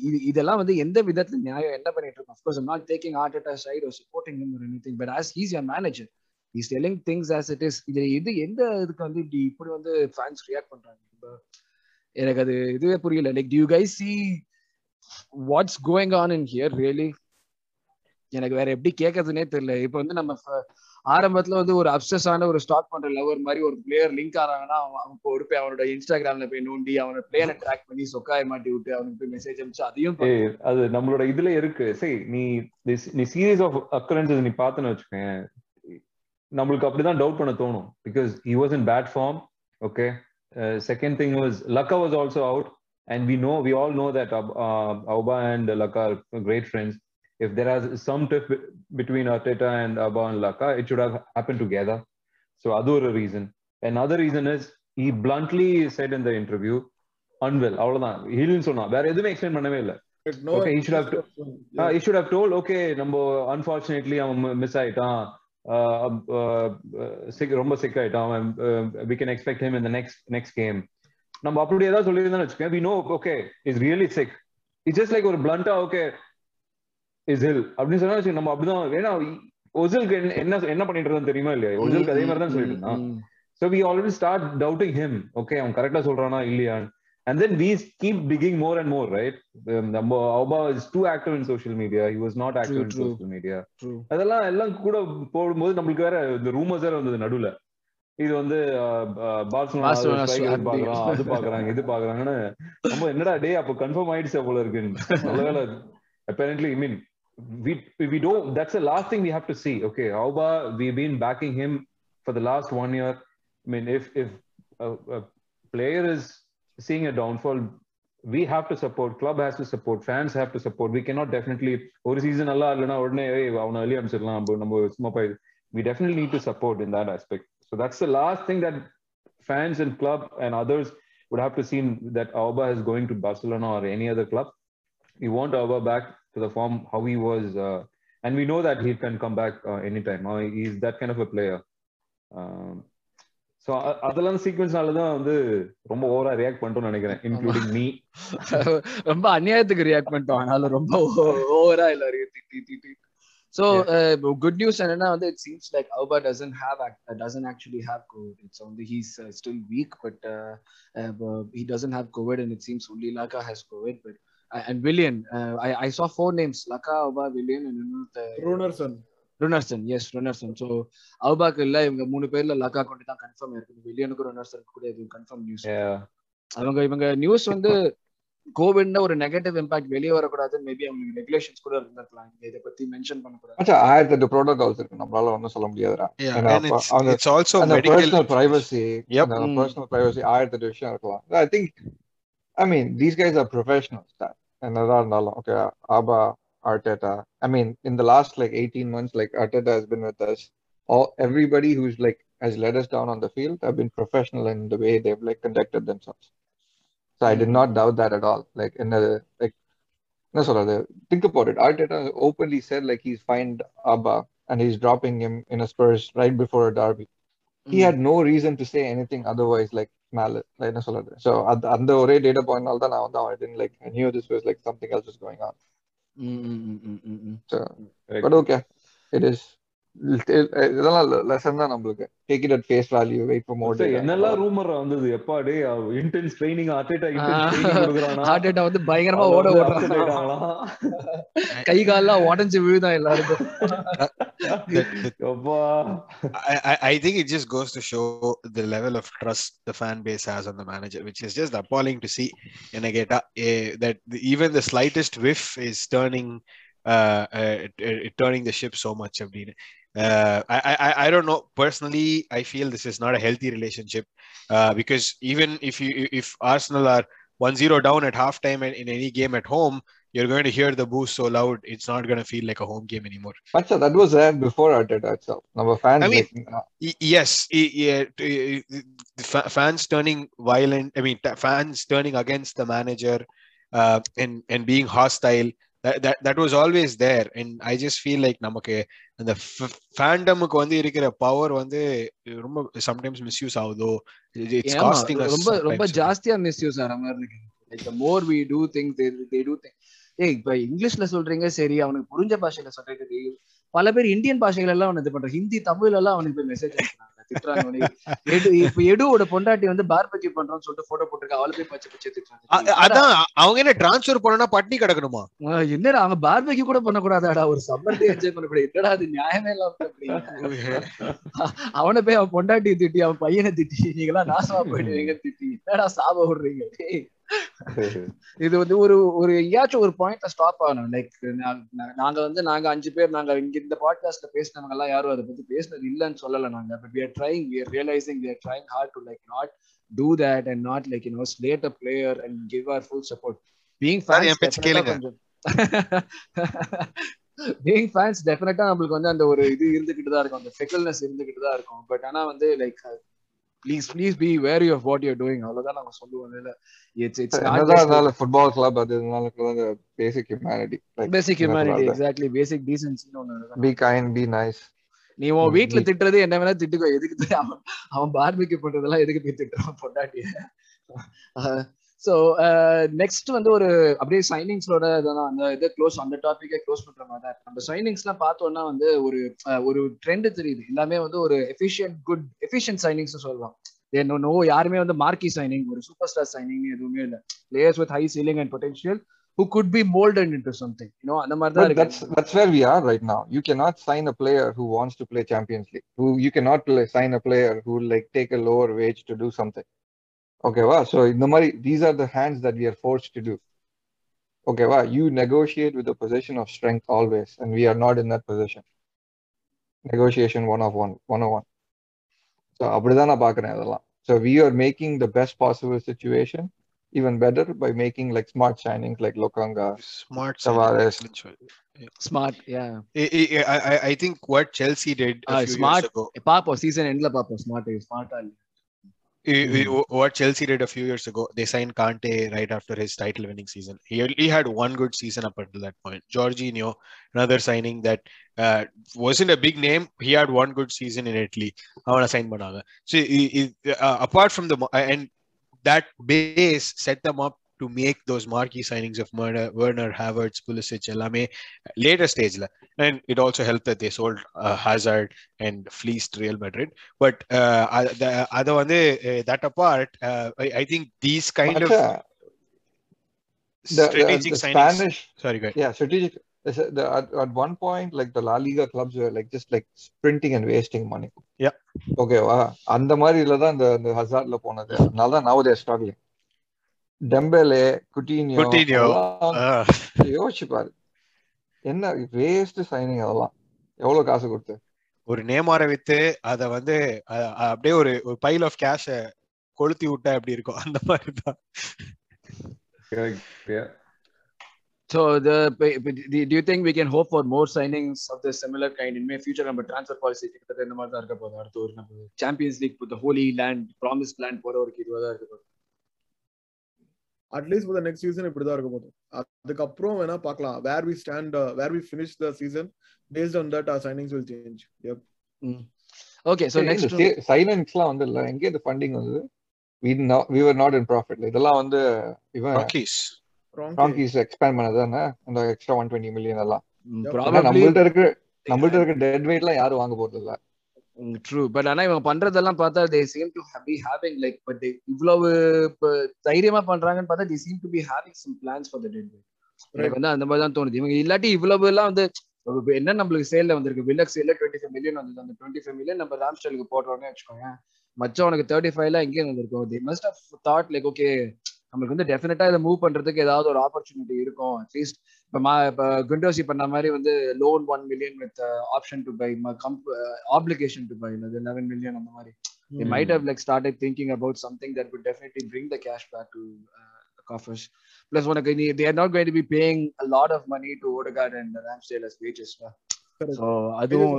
இது இதெல்லாம் வந்து எந்த விதத்துல நியாயம்? என்ன பண்ணிட்டு இருக்கோம் of course not taking Arteta side ஒரு சப்போர்ட்டிங் ஒரு anything but as he's your manager is telling things as it is இது இது எந்த இதுக்கு வந்து இப்படி இப்படி வந்து ஃபேன்ஸ் ரியாக்ட் பண்றாங்க? எனக்கு அது இதுவே புரியல. Like do you guys see what's going on in here really எனக்கு வேற எப்படி கேட்கறதுனே தெரியல. இப்போ வந்து நம்ம ஆரம்பத்துல வந்து ஒரு அப்சஸான ஒரு ஸ்டாக் பண்ற லவர் மாதிரி ஒரு பிளேயர் லிங்க் ஆறாங்கன்னா அவன் ஒரு போய் அவனோட இன்ஸ்டாகிராம்ல போய் நோண்டி அவனோட பிளேயரை ட்ராக் பண்ணி சொக்காய மாட்டி விட்டு அவனுக்கு போய் மெசேஜ் அனுப்பிச்சு அதையும் அது நம்மளோட இதுல இருக்கு. சரி நீ நீ சீரீஸ் ஆஃப் அக்கரன்சஸ் நீ பார்த்தேன்னு வச்சுக்கேன் நம்மளுக்கு அப்படிதான் டவுட் பண்ண தோணும் because he was in bad form okay second thing was Laca was also out and we know we all know that Auba and Laca great friends if there is some tiff between Arteta and Abba and Laka, it should have happened together. So other reason. Another reason is he bluntly said in the interview, unwell. அவ்வளவுதான் ஹீல்னு சொன்னா வேற எதுவுமே explain பண்ணவே இல்லை Okay, he should have to- uh, he should have told okay நம்ம unfortunately அவன் miss ஆயிட்டான் சிக் ரொம்ப சிக் ஆயிட்டான் வி கேன் எக்ஸ்பெக்ட் ஹிம் இந்த நெக்ஸ்ட் நெக்ஸ்ட் கேம் நம்ம அப்படி ஏதாவது சொல்லியிருந்தோம்னு வச்சுக்கோங்க we know okay is really sick it's just like ஒரு பிளண்டா ஓகே இஸ் ஹில் அப்படின்னு சொன்னா நம்ம அப்படிதான் ஏன்னா ஒசிலுக்கு என்ன என்ன பண்ணிட்டு இருந்தான்னு தெரியுமா இல்லையா? ஒசிலுக்கு அதே மாதிரி தான் சொல்லிட்டு இருந்தான் So we already start doubting him. Okay, அவன் கரெக்டா சொல்றானா இல்லையான்னு. And then we keep digging more and more, right? Um, Auba is too active in social media. He was not active True, in true. social media. அதெல்லாம் எல்லாம் கூட போடும்போது நம்மளுக்கு வேற இந்த ரூமர்ஸ் வேற வந்தது நடுவுல இது வந்து பார்சலோனா அது பாக்குறாங்க இது பாக்குறாங்கன்னு ரொம்ப என்னடா டே அப்ப கன்ஃபார்ம் ஆயிடுச்சு போல இருக்குன்னு நல்ல வேலை apparently I mean we we don't that's the last thing we have to see okay Auba we've been backing him for the last one year I mean if if a, a player is seeing a downfall we have to support club has to support fans have to support we cannot definitely ஒரு season நல்லா இல்லைன்னா உடனே ஏய் அவனை வெளியே அனுப்பிச்சிடலாம் நம்ம நம்ம சும்மா போய் we definitely need to support in that aspect so that's the last thing that fans and club and others would have to see that Auba is going to Barcelona or any other club we want Auba back to the form how he was uh, and we know that he can come back uh, anytime uh, he's that kind of a player um, so அதெல்லாம் சீக்வன்ஸ்னால தான் வந்து ரொம்ப ஓவரா react பண்ணிட்டோம்னு நினைக்கிறேன் including me ரொம்ப அநியாயத்துக்கு react பண்ணிட்டோம் ஆனாலும் ரொம்ப ஓவரா எல்லாரையும் திட்டி திட்டி So uh, good news என்னன்னா வந்து it seems like Auba doesn't have uh, doesn't actually have COVID. It's only he's uh, still weak, but uh, uh, he doesn't have COVID, and it seems only Laka has COVID. But uh, and Willian, uh, I I saw four Runarsson as Runarsson so அவுபாக்கு இல்ல இவங்க மூணு பேர்ல லக்கா கொண்டு தான் confirm இருக்குது வில்லியனுக்கு ருனர்சன் கூட இது confirm news அவங்க இவங்க நியூஸ் வந்து கோவிட்ல ஒரு நெகட்டிவ் இம்பாக்ட் வெளியே வரக்கூடாது மேபி அவங்க ரெகுலேஷன்ஸ் கூட இருந்திருக்கலாம். இதை பத்தி மென்ஷன் பண்ணக்கூடாது. மச்சா ஆயிரத்தி எட்டு ப்ரோட்டோகால்ஸ் இருக்கு. நம்மளால ஒன்றும் சொல்ல முடியாதுடா. அந்த medical. Personal privacy. Personal privacy ஆயிரத்தி எட்டு விஷயம் இருக்கலாம். I think I mean these guys are professionals தான் என்னதான் இருந்தாலும் okay Aba Arteta. I mean, in the last like 18 months, like Arteta has been with us. All everybody who's like has let us down on the field have been professional in the way they've like conducted themselves. So I did not doubt that at all. Like in the like no sort of the think about it. Arteta openly said like he's fined Abba and he's dropping him in a Spurs right before a derby. He had no reason to say anything otherwise like malice. Like என்ன சொல்றது. So அந்த அந்த ஒரே data point நால தான் நான் வந்து I didn't like I knew this was like Mm, mm, mm, mm. So, but okay, it is. இதெல்லாம் லெசன் தான் நம்மளுக்கு take it at face value wait for more என்னெல்லாம் ரூமர் வந்தது எப்பா the intense training Arteta intense training hard வந்து பயங்கரமா ஓட ஓடுறாங்க கை கால்லாம் உடைஞ்சு எல்லாருக்கும் I, I, I think it just goes to show the level of trust the fan base has on the manager, which is just appalling to see. Get uh, that even the slightest whiff is turning uh, uh, turning the ship so much. Uh, I, I I don't know personally. I feel this is not a healthy relationship uh, because even if you if Arsenal are 1-0 down at halftime in, in any game at home, you're going to hear the boost so loud it's not going to feel like a home game anymore. Macha, that was there before Arteta itself. Our fans. I mean, uh, yes, yeah, t- y- the fa- fans turning violent. I mean, fans turning against the manager uh, and and being hostile. That, that that was always there, and I just feel like நமக்கு அந்த ஃபேண்டமுக்கு வந்து இருக்கிற power வந்து ரொம்ப sometimes misuse ஆகுதோ? It's costing ரொம்ப ரொம்ப ஜாஸ்தியா மிஸ்யூஸ் ஆற மாதிரி இருக்கு. Like the more we do think they do think ஏய் இப்ப இங்கிலீஷ்ல சொல்றீங்க சரி அவனுக்கு புரிஞ்ச பாஷையில சொல்றது பல பேர் இந்தியன் பாஷைகள் எல்லாம் அவன் இது பண்றான் ஹிந்தி தமிழ்ல எல்லாம் அவனுக்கு மெசேஜ் அனுப்புறாங்க. திட்டுறாங்க இப்ப எடுவோட பொண்டாட்டி வந்து பார்பெக்யூ பண்றோம்னு சொல்லிட்டு போட்டோ போட்டிருக்க. அவளை போய் பச்சை பச்சை திட்டுறாங்க. அதான் அவங்க என்ன டிரான்ஸ்ஃபர் பண்ணனா பட்னி கிடக்கணுமா? என்னடா அவங்க பார்பெக்யூ கூட பண்ணக்கூடாதாடா. ஒரு சம்மர் டே என்ஜாய் பண்ணக்கூடாது என்னடா அது நியாயமே இல்லாம? அவனை போய் அவன் பொண்டாட்டி திட்டி அவன் பையனை திட்டி நீங்களாம் நாசமா போயிடுவீங்க திட்டி. என்னடா சாப விடுறீங்க. இது வந்து ஒரு ஒரு எங்கேயாச்சும் ஒரு பாயிண்ட்ல ஸ்டாப் ஆகணும். லைக் நாங்க வந்து நாங்க அஞ்சு பேர் நாங்க இங்க இந்த பாட்காஸ்ட்ல பேசினவங்க எல்லாம் யாரும் அதை பத்தி பேசினது இல்லைன்னு சொல்லல நாங்க. But we are trying we are realizing we are trying hard to like not do that and not like you know slate a player and give our full support. Being sir, fans என் பேச்சு definitely கேளுங்க. கொஞ்சம் being fans டெஃபினட்டா நம்மளுக்கு வந்து அந்த ஒரு இது இருந்துகிட்டு தான் இருக்கும். அந்த ஃபெக்கல்னஸ் இருந்துகிட்டு தான் இருக்கும். பட் ஆனா வந்து like please please be wary of what you're doing அவ்வளவுதான் நாங்க சொல்லுவோம் இல்ல இட்ஸ் இட்ஸ் இருந்தாலும் ஃபுட்பால் கிளப் அது இருந்தாலும் basic humanity basic humanity exactly basic டீசன்சின்னு இருக்கு பி கைண்ட் பி நைஸ் நீ உன் வீட்டுல திட்டுறது என்ன வேணா திட்டுக்கோ. எதுக்கு அவன் அவன் பார்பிக்கு பண்றதெல்லாம் எதுக்கு போய் திட்டுறான் பொண்டாட்டிய? சோ நெக்ஸ்ட் வந்து ஒரு அப்படியே சைனிங்ஸோட அந்த இதை க்ளோஸ் அந்த டாபிக்கை க்ளோஸ் பண்ற மாதிரி தான். நம்ம சைனிங்ஸ் எல்லாம் பார்த்தோம்னா வந்து ஒரு ஒரு ட்ரெண்ட் தெரியுது எல்லாமே வந்து ஒரு எஃபிஷியன்ட் குட் எஃபிஷியன்ட் சைனிங்ஸ் சொல்லலாம் நோ நோ யாருமே வந்து மார்க்கி சைனிங் ஒரு சூப்பர் ஸ்டார் சைனிங் எதுவுமே இல்ல players with high ceiling and potential who could be molded into something you know அந்த மாதிரி தான் that's that's where we are right now. You cannot sign a player who wants to play Champions League. Who you cannot play, sign a player who like take a lower wage to do something. Okay, wow. So in the money, these are the hands that we are forced to do. Okay, wow. You negotiate with a position of strength always, and we are not in that position. Negotiation one of one, one on one. So அப்படிதான் நான் பார்க்கிறேன் இதெல்லாம். So we are making the best possible situation even better by making like smart signings like Lokanga. Smart Tavares. signing, excellent choice. Smart, yeah. I, I, I, I think what Chelsea did a Ah, few smart. years ago, பாப்போம் season எண்ட்ல பாப்போம் smart ஸ்மார்ட்டா I- What hmm. Chelsea did a few years ago, they signed Kante right after his title winning season. He he had one good season up until that point. Jorginho, another signing that uh, wasn't a big name, he had one good season in Italy. I want to sign Banaga. So, he, he, uh, apart from the, and that base set them up to make those marquee signings of Werner, Werner Havertz, Pulisic, எல்லாமே later stageல. And it also helped that they sold uh, Hazard and fleeced Real Madrid. But uh, a- the- அத வந்து uh, that apart, uh, I, I think these kind of Acha, the, the, strategic the signings. Spanish, Sorry, go ahead. yeah, strategic. the- the- At, at one point, like the La Liga clubs were like just like sprinting and wasting money. Yeah. ஓகேவா அந்த மாதிரி இதுல தான் இந்த இந்த ஹசார்ட்ல போனது அதனால தான் நவ தேர் ஸ்ட்ரகிளிங் டெம்பேலே குட்டினியோ Coutinho. Uh, யோசிச்சு பாரு. என்ன வேஸ்ட் சைனிங் அதெல்லாம். எவ்வளவு காசு கொடுத்து? ஒரு நேமார வித்து அத வந்து அப்படியே ஒரு ஒரு பைல் ஆஃப் கேஷ கொளுத்தி விட்டா எப்படி இருக்கும்? அந்த மாதிரி தான். So the do you think we can hope for more signings of the similar kind in May future? நம்ம transfer policy கிட்டத்தட்ட இந்த மாதிரி தான் இருக்க போகுது. அடுத்து ஒரு நம்ம Champions League the holy land promised land போற ஒரு இதுவா தான் இருக்க போகுது. அட்லீஸ்ட் ஃபார் நெக்ஸ்ட் சீசன் இப்படிதான் இருக்க போதும் அதுக்கப்புறம் வேணா பார்க்கலாம். Where we stand where we finish the season based on that our signings will change okay so next சைனிங்ஸ்லாம் வந்து இல்ல. எங்க இந்த funding we not we were not in profit. இதெல்லாம் வந்து இவன் Rockies. ராங்கிஸ் எக்ஸ்பேண்ட் பண்ணது தானே அந்த எக்ஸ்ட்ரா ஒன் டுவெண்ட்டி மில்லியன் எல்லாம். Mm, probably நம்மள்ட்ட இருக்க நம்மள்ட்ட இருக்க டெட் வெயிட்லாம் யாரும் வாங்க போறது இல்ல ட்ரூ பட் ஆனா இவங்க பண்றதெல்லாம் பார்த்தா they seem to be having like but இவ்வளவு தைரியமா பண்றாங்கன்னு பார்த்தா they seem to be having some plans for the debt எனக்கு வந்து அந்த மாதிரி தான் தோணுது. இவங்க இல்லாட்டி இவ்வளவு எல்லாம் வந்து என்ன நம்மளுக்கு சேல்ல வந்திருக்கு? வில்லக் சேல்ல டுவெண்ட்டி ஃபைவ் மில்லியன் வந்தது அந்த டுவெண்ட்டி ஃபைவ் மில்லியன் நம்ம ராம்ஸ்டலுக்கு போடுறோம்னு வச்சுக்கோங்க மச்சம் உனக்கு தேர்ட்டி ஃபைவ்ல எங்கேயும் வந்திருக்கும் they must have thought like okay நம்மளுக்கு வந்து டெஃபினட்டா இதை மூவ் பண்றதுக்கு ஏதாவது ஒரு ஆப்பர்ச்சுனிட்டி இருக்கும் அட்லீஸ்ட் இப்ப மா இப்ப குண்டோசி பண்ண மாதிரி வந்து loan one million with option to buy obligation to buy அது லெவன் மில்லியன் அந்த மாதிரி they might have like started thinking about something that would definitely bring the cash back to uh, the coffers. Plus, one again, they are not going to be paying a lot of money to Odegaard and Ramsdale as wages. lah. So, அதுவும்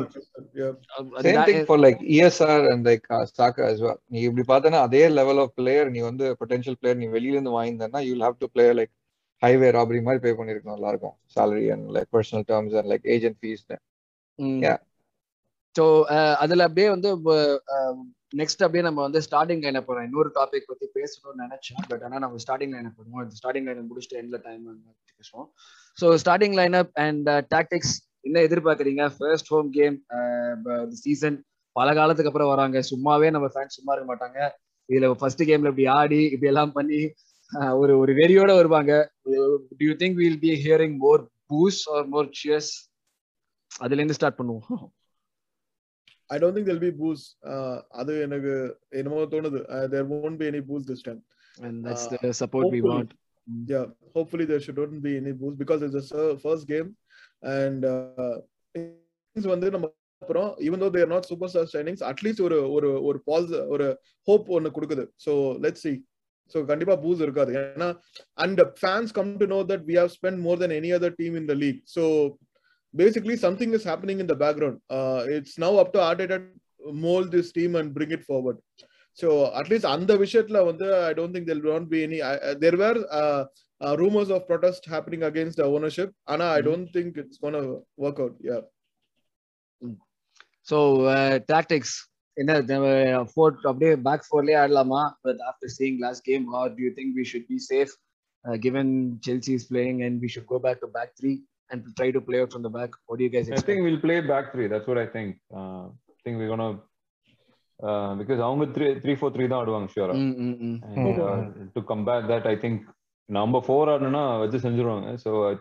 for like ESR and like Xhaka as well. நீ இப்படி பார்த்தனா அதே level of player நீ வந்து potential player நீ வெளியில இருந்து வாங்கினா you have to play like highway robbery மாதிரி பே பண்ணிருக்கணும் நல்லா இருக்கும் salary and like personal terms and like agent fees Yeah. So அதுல அப்படியே வந்து நெக்ஸ்ட் அப்படியே நம்ம வந்து ஸ்டார்டிங் லைனை போறோம். இன்னொரு டாபிக் பத்தி பேசணும்னு நினைச்சேன். பட் ஆனா நம்ம ஸ்டார்டிங் லைனை போடுவோம். ஸ்டார்டிங் லைனை முடிச்சுட்டு எண்ட்ல டைம் பேசுவோம். So starting line up and tactics என்ன எதிர்பார்க்குறீங்க? ஃபர்ஸ்ட் ஹோம் கேம் சீசன் பல காலத்துக்கு அப்புறம் வராங்க. சும்மாவே நம்ம ஃபேன்ஸ் சும்மா இருக்க மாட்டாங்க. இதுல ஃபர்ஸ்ட் கேம்ல இப்படி ஆடி இப்படி எல்லாம் பண்ணி ஒரு ஒரு வெறியோட வருவாங்க. Do you think will be hearing more boos or more cheers அதுல இருந்து ஸ்டார்ட் பண்ணுவோம் I don't think there'll be boos அது எனக்கு என்னமோ தோணுது. There won't be any boost this time. And that's Uh, the support we hopefully. want. Yeah hopefully there shouldn't be any boost because it's the first game. And வந்து நம்ம அப்புறம் இவன் though they're not super star signings at least ஒரு ஒரு ஒரு பாஸ் ஒரு hope ஒன்னு கொடுக்குது ஸோ லெட் சி ஸோ கண்டிப்பா பூஸ் இருக்காது ஏன்னா and fans come to know that we have spent more than any other team in the league so basically something is happening in the background it's now up to Arteta mould this team and bring it forward so at least அந்த விஷயத்துல வந்து I don't think there'll don't be any there where uh, uh, rumors of protest happening against the ownership and I Mhm. don't think it's gonna work out yeah so uh, tactics என்ன four அப்படியே back ஃபோர்லயே ஆடலாமா but after seeing last game or do you think we should be safe given Chelsea is playing and we should go back to back three and try to play out from the back what you guys I think we'll play back three. That's what I think. Uh, I think we're gonna uh, because அவங்க three three four three தான் ஆடுவாங்க sure. And uh, to combat that, I think number four ஆடணும்னா வச்சு செஞ்சுருவாங்க. So, uh,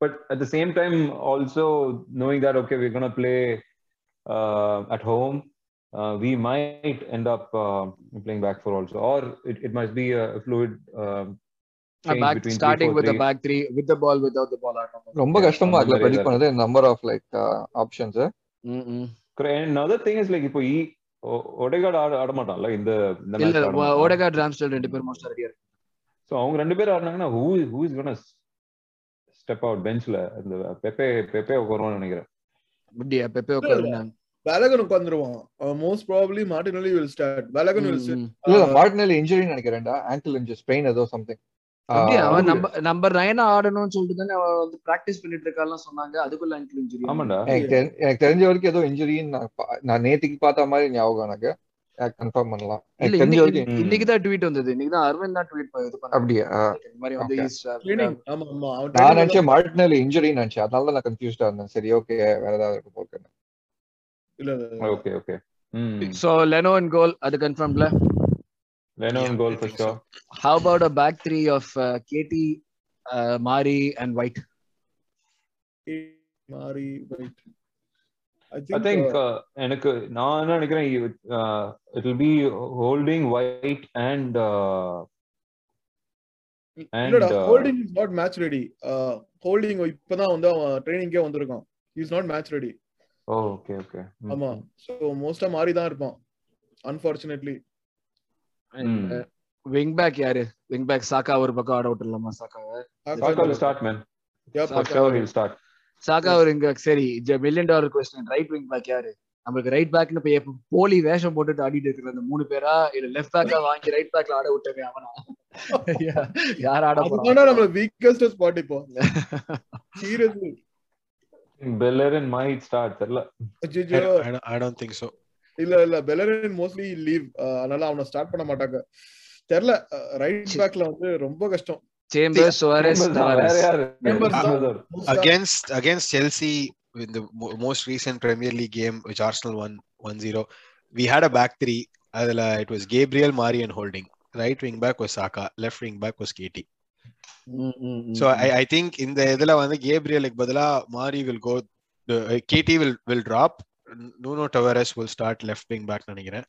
but at the same time, also knowing that okay, we're gonna play uh, at home. Uh, we might end up uh, playing back four also, or it, it must be a fluid uh, change back between starting three, வித் four, the three. Back three with the ball without the ball ஆடணும் ரொம்ப Yeah, கஷ்டமா அந்த இருக்குல்ல மாதிரி predict ஏதாவது. பண்ணது number of like options Correct. And another thing is like இப்போ ஈ ஒடேகார்டு ஆட ஆட மாட்டான்ல இந்த இந்த இல்ல மேட்ச் ஆட மாட்டான். ஓடகார்ட் ராம்ஸ்டல் ரெண்டு பேரும் மோஸ்ட் ரெடியா சோ அவங்க ரெண்டு பேரும் ஆடினாங்கன்னா who who is gonna step out பெஞ்ச்ல அந்த பெப்பே பெப்பே உட்காருவான்னு நினைக்கிறேன். அப்படியா? பெப்பே உட்காருந்தாங்க வேலகன் உட்காந்துருவான் most probably Martinelli will start வேலகன் will. இல்ல மார்டினல் இன்ஜுரி நினைக்கிறேன்டா. ஆங்கிள் இன்ஜுரி ஸ்பெயின் ஏதோ சம்திங் அவன் நம்பர் நம்பர் நைன் ஆடணும்னு சொல்லிட்டு தானே அவன் வந்து பிராக்டிஸ் பண்ணிட்டு இருக்காலாம் சொன்னாங்க. அதுக்குள்ள ankle injury. ஆமாண்டா. எனக்கு தெரி- எனக்கு தெரிஞ்ச வரைக்கும் ஏதோ இன்ஜுரின்னு நான் நேத்திக்கு பார்த்த மாதிரி ஞாபகம் எனக்கு. கன்ஃபார்ம் பண்ணலாம். இன்னைக்கு தான் ட்வீட் வந்தது. இன்னைக்கு தான் அரவிந்த் தான் ட்வீட் இது அப்படியா? இந்த மாதிரி வந்து uh, ஆமா ஆமா. அவன் நான் நினைச்சேன் மார்டினல் இன்ஜுரி நினைச்சேன். அதனால தான் நான் கன்ஃபியூஸ்டா இருந்தேன். சரி ஓகே வேற ஏதாவது இருக்கும் போக்கு இல்ல okay okay so Leno and goal அது கன்ஃபார்ம்ல Leno Yeah, goal I for think so. Sure how about a back three of uh, KT uh, Mari and White Mari White I think எனக்கு நான் என்ன நினைக்கிறேன் it will be Holding White and uh, Holding is not match ready Holding இப்பதான் வந்து அவன் ட்ரைனிங்கே வந்திருக்கான். Is not match ready okay okay ஆமா. சோ மோஸ்டா மாறி தான் இருப்பான். Uh, wing back யாரு? Wing back சாக்கா ஒரு பக்கம் ஆட விட்டுலாமா சாக்காவை? Saka will start man. for sure he'll start. Xhaka ஒரு இங்க சரி million dollar question right wing back யாரு? நம்மளுக்கு ரைட் பேக்னு இப்ப எப்ப போலி வேஷம் போட்டுட்டு ஆடிட்டு இருக்கிற அந்த மூணு பேரா? இல்ல லெஃப்ட் பேக்கா வாங்கி ரைட் பேக்ல ஆட விட்டவே அவனா? யார் ஆட போறான்? நம்மள வீக்கஸ்ட் ஸ்பாட் இப்போ. சீரியஸ்லி Bellerin might start தெரியல. I don't think so. இல்ல இல்ல பெலரின் மோஸ்ட்லி லீவ் அதனால அவனை ஸ்டார்ட் பண்ண மாட்டாங்க. தெரியல ரைட். பேக்ல வந்து ரொம்ப கஷ்டம். Chambers தான், வேற யாரு Chambers தான். Chambers தான். Against against Chelsea in the mo- most recent Premier League game, which Arsenal won 1-0, we had a back three. Adela, it was Gabriel, Mari, and Holding. Right wing back was Saka. Left wing back was Katie. So I, I think in the இதுல வந்து கேப்ரியலுக்கு பதிலா மாரி will go the uh, KT will will drop Nuno Tavares will start left wing back நினைக்கிறேன்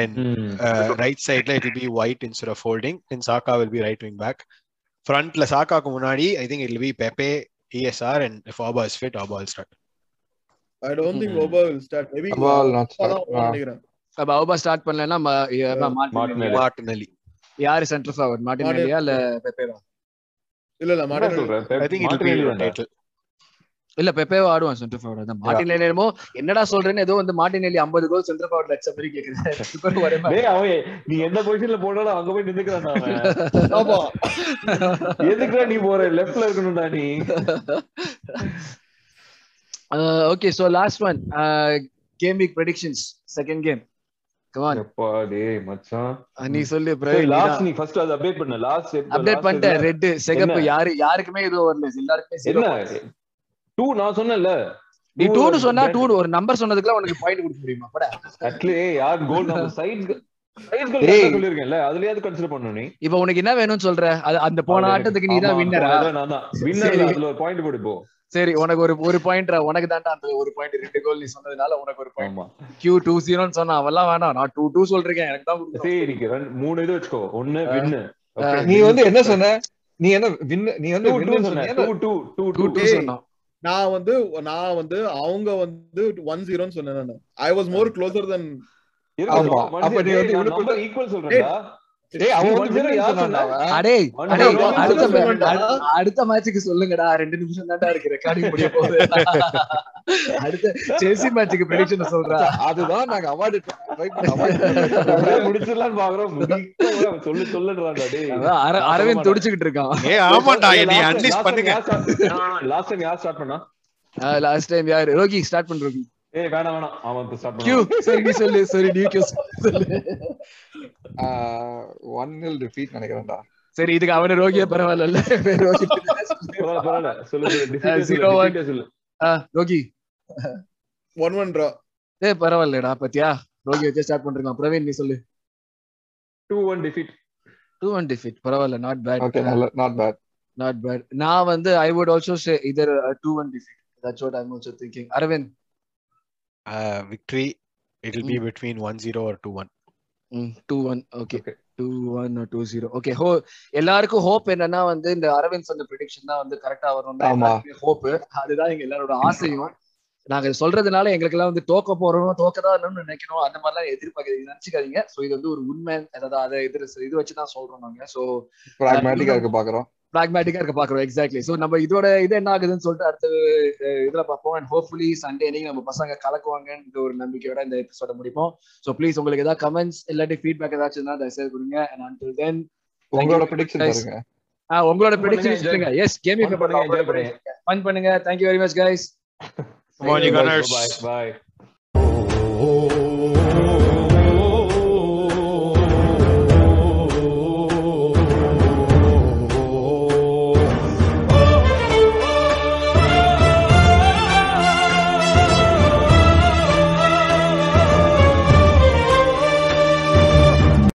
and ம். uh, right side it will be white instead of holding and Saka will be frontல சாக்காக்கு முன்னாடி I think it will be Pepe ESR and if Auba is fit Auba will start I don't think Mhm. Auba will start maybe Well, not start. நினைக்கிறேன் அப்ப Auba start பண்ணலன்னா ம- ய- Yeah. Martinelli. யாரு centre forward மார்டினெல்லியா இல்ல பெப்பேவா இல்ல இல்ல என்ன மார்டின் சொல்ற? Pep- I think it will be Martinelli தான்டா. rotated இல்ல பெப்பேவா ஆடுவான் சென்டர் ஃபார்வர்ட் அதான் மார்டினெல்லி என்னமோ என்னடா சொல்றேன்னு ஏதோ வந்து மார்டினெல்லி 50 கோல் சென்டர் ஃபார்வர்ட் அடிச்ச மாதிரி கேக்குறேன் டேய், அவன் நீ எந்த பொசிஷன்ல போனாலும் அங்க போய் நின்னுக்கிறான் அவன். ஆமா. எதுக்குடா நீ போற? லெஃப்ட்ல இருக்கணும்டா நீ. Okay so last one game week predictions second game come on எப்பா டேய் மச்சான். நீ சொல்லு லாஸ்ட் நீ ஃபர்ஸ்ட் அது அப்டேட் பண்ணு. லாஸ்ட் அப்டேட் பண்ணிட்டேன் ரெட் சிகப்பு? யாரு யாருக்குமே எதுவும் வரல. எல்லாருக்குமே. டூ நான் சொன்னேன்ல. நீ டூன்னு சொன்னா டூ ஒரு நம்பர் சொன்னதுக்குலாம் உனக்கு பாயிண்ட் கொடுக்க முடியுமா? பட. அட்லே யார் கோல் நம்ம நீ. இப்போ உனக்கு என்ன வேணும்னு சொல்ற? அந்த போன ஆட்டத்துக்கு நீ தான் வின்னரா போன தடவை நான் தான். வின்னர் சரி. அதுல ஒரு பாயிண்ட் போடு போ. சரி உனக்கு ஒரு ஒரு பாயிண்ட் உனக்கு தான்டா அந்த ஒரு பாயிண்ட் ரெண்டு கோல் நீ சொன்னதுனால உனக்கு ஒரு பாயிண்ட் கியூ டூ ஜீரோன்னு சொன்னா அவெல்லாம் வேணாம். நான் டூ டூ சொல்றேன் எனக்கு தான். சரி மூணு இது வச்சுக்கோ. ஒன்னு வின்னு. நீ வந்து என்ன சொன்ன? நீ என்ன வின் நீ வந்து நான் வந்து நான் வந்து அவங்க வந்து ஒன் ஜீரோன்னு சொன்னேன் நான். I was more closer then equal சொல்றேன்டா. அடுத்த மேட்சுக்கு சொல்லுங்கடா ரெண்டு நிமிஷம் தான்டா இருக்கு ரெக்கார்டிங் முடிய போகுது. அடுத்த செல்சி மேட்சுக்கு ப்ரெடிக்ஷன் சொல்றா. அதுதான் நாங்க அவார்டு பண்ண முடிச்சிடலாம்னு பாக்குறோம். சொல்லு சொல்லுன்றான்டா டேய். அரவிந்த் துடிச்சுக்கிட்டு இருக்கான். ஏ ஆமாண்டா நீ அட்லீஸ்ட் பண்ணுங்க. லாஸ்ட் டைம் யார் ஸ்டார்ட் பண்ணா? லாஸ்ட் டைம் யாரு? ரோகி ஸ்டார்ட் பண்ற ரோகி. ஏய் வேணாம் வேணாம். அவன் ஸ்டார்ட் பண்ணா சரி சொல்லு சரி நீ கியூ சொல்லு. One nil defeat நினைக்கிறேன்டா. சரி இதுக்கு அவனு ரோகியா பரவாயில்ல. ரோகி. பரவாயில்ல சொல்லு சொல்லு ரோகி. ஒன் ஒன் ட்ரா ஏ பரவாயில்லடா பத்தியா? ரோகி வச்சு ஸ்டார்ட் பண்றோம் பிரவீன் நீ சொல்லு. Two one defeat two one defeat பரவாயில்ல நாட் பேட் ஓகே நல்ல நாட் பேட் நாட் பேட் நான் வந்து I would also say either two one defeat that's what I'm also thinking Aravind. Victory it will be between 1-0 or 2-1 two one okay Okay. Two one two zero okay ஹோ எல்லாருக்கும் hope என்னன்னா வந்து இந்த அரவிந்த் சொன்ன prediction தான் வந்து கரெக்டா வரும். ஹோப் அதுதான் எங்க எல்லாரோட ஆசையும். நாங்க சொல்றதுனால எங்களுக்கு எல்லாம் வந்து தோக்க போறோம் தோக்கதான் நினைக்கணும் அந்த மாதிரிலாம் எதிர்பார்க்க நினைச்சுக்காதீங்க. சோ இது வந்து ஒரு உண்மை. அதாவது அதை எதிர் இது வச்சுதான் சொல்றோம் நாங்க. சோ பிராக்மேட்டிக்கா இருக்க பாக்குறோம். பிராக்மேட்டிக்கா இருக்க பாக்குறோம் எக்ஸாக்ட்லி சோ நம்ம இதோட இது என்ன ஆகுதுன்னு சொல்லிட்டு அடுத்த இதுல பார்ப்போம். அண்ட் ஹோப்ஃபுல்லி சண்டே அன்னைக்கு நம்ம பசங்க கலக்குவாங்கன்ற ஒரு நம்பிக்கையோட இந்த எபிசோட முடிப்போம். சோ ப்ளீஸ் உங்களுக்கு ஏதாவது கமெண்ட்ஸ் இல்லாட்டி ஃபீட்பேக் ஏதாச்சும் இருந்தா தயவுசெய்து கொடுங்க. அண்ட் until then உங்களோட ப்ரிடிக்ஷன். பாருங்க. ஆ, உங்களோட ப்ரெடிக்ஷன் சொல்லுங்க. எஸ் கேமிங் பண்ணுங்க, enjoy பண்ணுங்க. ஃபன் பண்ணுங்க. Thank you very much guys you Bye, Gunners. bye bye.